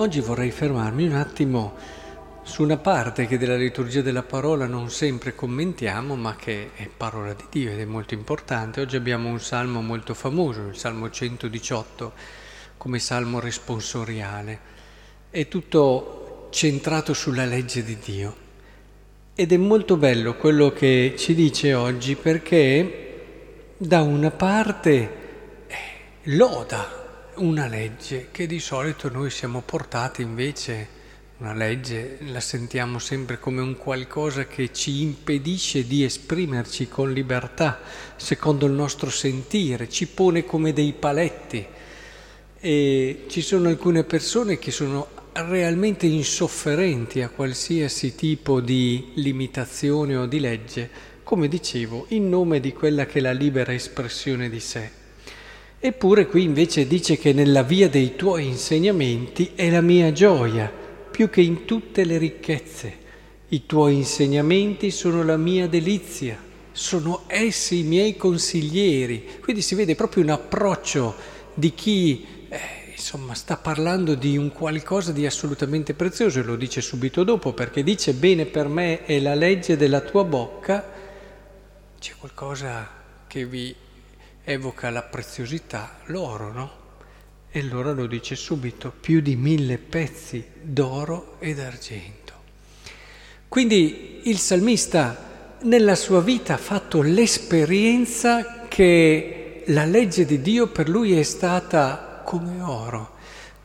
Oggi vorrei fermarmi un attimo su una parte che della liturgia della parola non sempre commentiamo, ma che è parola di Dio ed è molto importante. Oggi abbiamo un salmo molto famoso, il Salmo 118, come salmo responsoriale. È tutto centrato sulla legge di Dio. Ed è molto bello quello che ci dice oggi perché da una parte eh, loda una legge che di solito noi siamo portati invece una legge la sentiamo sempre come un qualcosa che ci impedisce di esprimerci con libertà, secondo il nostro sentire, ci pone come dei paletti. E ci sono alcune persone che sono realmente insofferenti a qualsiasi tipo di limitazione o di legge, come dicevo, in nome di quella che è la libera espressione di sé. Eppure qui invece dice che nella via dei tuoi insegnamenti è la mia gioia più che in tutte le ricchezze. I tuoi insegnamenti sono la mia delizia, sono essi i miei consiglieri. Quindi si vede proprio un approccio di chi eh, insomma, sta parlando di un qualcosa di assolutamente prezioso e lo dice subito dopo perché dice bene per me è la legge della tua bocca. C'è qualcosa che vi evoca la preziosità, l'oro, no? E allora lo dice subito, più di mille pezzi d'oro ed argento. Quindi il salmista nella sua vita ha fatto l'esperienza che la legge di Dio per lui è stata come oro,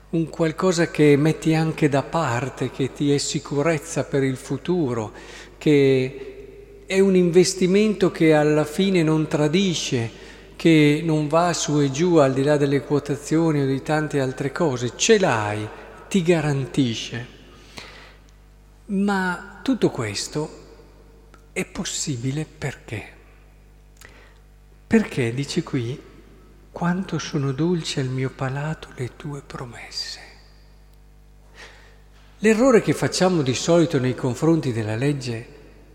un qualcosa che metti anche da parte, che ti è sicurezza per il futuro, che è un investimento che alla fine non tradisce, che non va su e giù al di là delle quotazioni o di tante altre cose, ce l'hai, ti garantisce. Ma tutto questo è possibile perché? Perché, dice qui, quanto sono dolci al mio palato le tue promesse. L'errore che facciamo di solito nei confronti della legge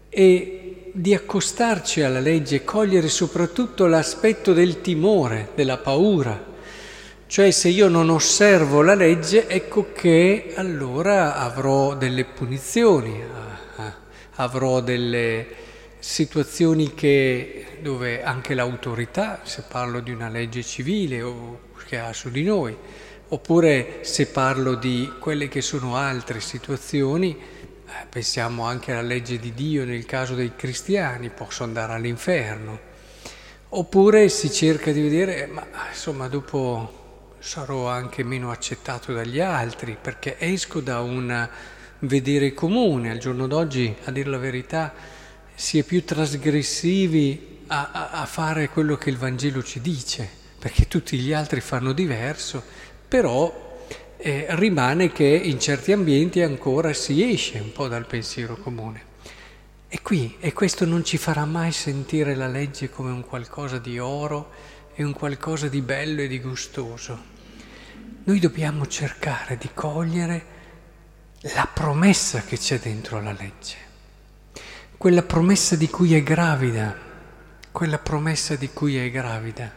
è di accostarci alla legge e cogliere soprattutto l'aspetto del timore, della paura. Cioè se io non osservo la legge, ecco che allora avrò delle punizioni, ah, ah, avrò delle situazioni che, dove anche l'autorità, se parlo di una legge civile o che ha su di noi, oppure se parlo di quelle che sono altre situazioni, pensiamo anche alla legge di Dio nel caso dei cristiani, posso andare all'inferno. Oppure si cerca di vedere, ma insomma dopo sarò anche meno accettato dagli altri perché esco da un vedere comune. Al giorno d'oggi, a dire la verità, si è più trasgressivi a, a, a fare quello che il Vangelo ci dice, perché tutti gli altri fanno diverso, però eh, rimane che in certi ambienti ancora si esce un po' dal pensiero comune. E qui, e questo non ci farà mai sentire la legge come un qualcosa di oro e un qualcosa di bello e di gustoso. Noi dobbiamo cercare di cogliere la promessa che c'è dentro la legge, quella promessa di cui è gravida, quella promessa di cui è gravida.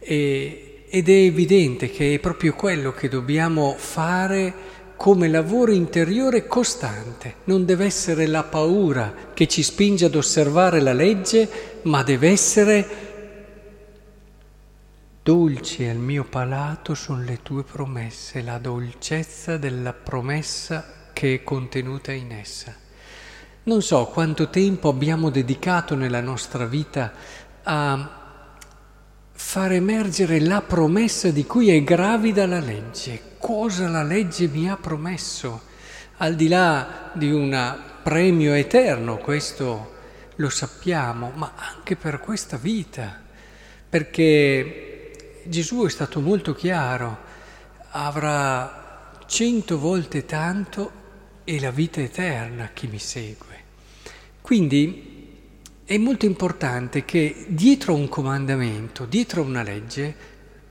E, ed è evidente che è proprio quello che dobbiamo fare come lavoro interiore costante. Non deve essere la paura che ci spinge ad osservare la legge, ma deve essere dolci al mio palato sono le tue promesse, la dolcezza della promessa che è contenuta in essa. Non so quanto tempo abbiamo dedicato nella nostra vita a far emergere la promessa di cui è gravida la legge. Cosa la legge mi ha promesso? Al di là di un premio eterno, questo lo sappiamo, ma anche per questa vita, perché Gesù è stato molto chiaro, avrà cento volte tanto e la vita eterna chi mi segue. Quindi è molto importante che dietro un comandamento, dietro una legge,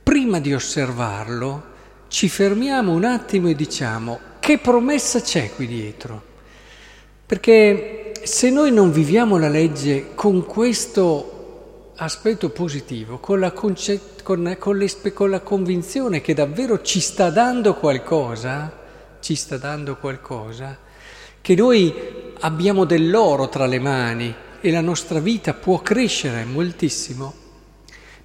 prima di osservarlo, ci fermiamo un attimo e diciamo che promessa c'è qui dietro. Perché se noi non viviamo la legge con questo aspetto positivo, con la, conce- con, con, con la convinzione che davvero ci sta dando qualcosa, ci sta dando qualcosa, che noi abbiamo dell'oro tra le mani e la nostra vita può crescere moltissimo.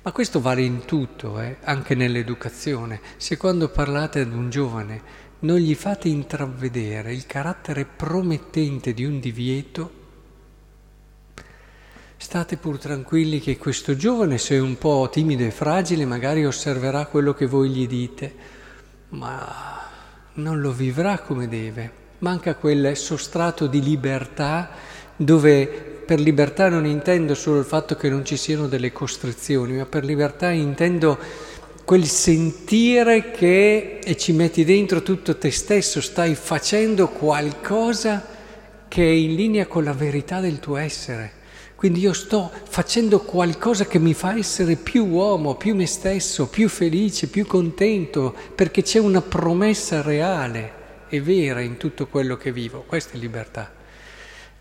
Ma questo vale in tutto, eh? anche nell'educazione. Se quando parlate ad un giovane non gli fate intravedere il carattere promettente di un divieto, state pur tranquilli che questo giovane, se è un po' timido e fragile, magari osserverà quello che voi gli dite, ma non lo vivrà come deve. Manca quel sostrato di libertà dove per libertà non intendo solo il fatto che non ci siano delle costrizioni, ma per libertà intendo quel sentire che e ci metti dentro tutto te stesso, stai facendo qualcosa che è in linea con la verità del tuo essere. Quindi io sto facendo qualcosa che mi fa essere più uomo, più me stesso, più felice, più contento, perché c'è una promessa reale e vera in tutto quello che vivo. Questa è libertà.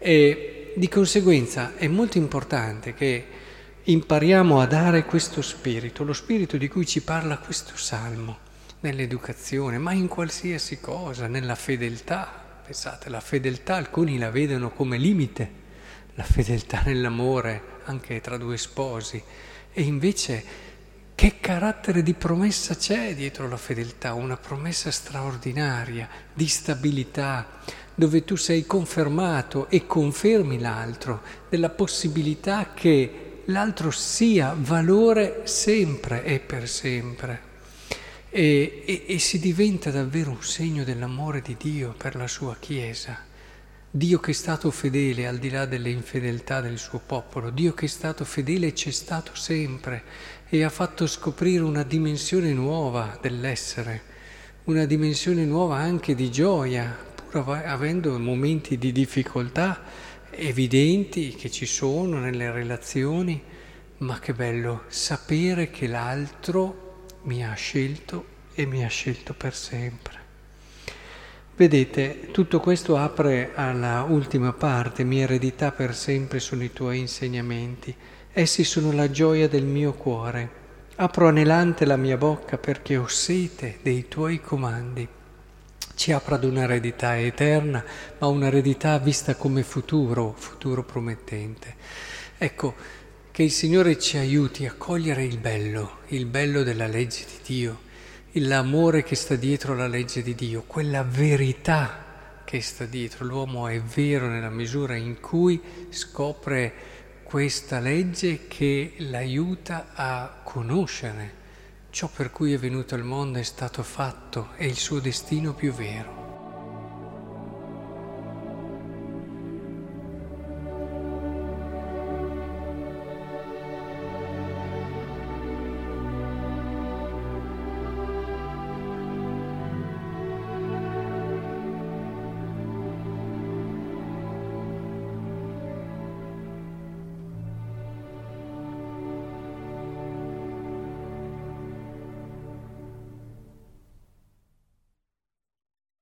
E di conseguenza è molto importante che impariamo a dare questo spirito, lo spirito di cui ci parla questo salmo, nell'educazione, ma in qualsiasi cosa, nella fedeltà. Pensate, la fedeltà alcuni la vedono come limite, la fedeltà nell'amore anche tra due sposi, e invece che carattere di promessa c'è dietro la fedeltà? Una promessa straordinaria di stabilità, dove tu sei confermato e confermi l'altro, della possibilità che l'altro sia valore sempre e per sempre. E, e, e si diventa davvero un segno dell'amore di Dio per la sua Chiesa. Dio che è stato fedele al di là delle infedeltà del suo popolo, Dio che è stato fedele e c'è stato sempre e ha fatto scoprire una dimensione nuova dell'essere, una dimensione nuova anche di gioia, avendo momenti di difficoltà evidenti che ci sono nelle relazioni, ma che bello sapere che l'altro mi ha scelto e mi ha scelto per sempre. Vedete, tutto questo apre alla ultima parte, mia eredità per sempre sono i tuoi insegnamenti, essi sono la gioia del mio cuore. Apro anelante la mia bocca perché ho sete dei tuoi comandi ci apre ad un'eredità eterna, ma un'eredità vista come futuro, futuro promettente. Ecco, che il Signore ci aiuti a cogliere il bello, il bello della legge di Dio, l'amore che sta dietro la legge di Dio, quella verità che sta dietro. L'uomo è vero nella misura in cui scopre questa legge che l'aiuta a conoscere Ciò per cui è venuto al mondo è stato fatto, è il suo destino più vero.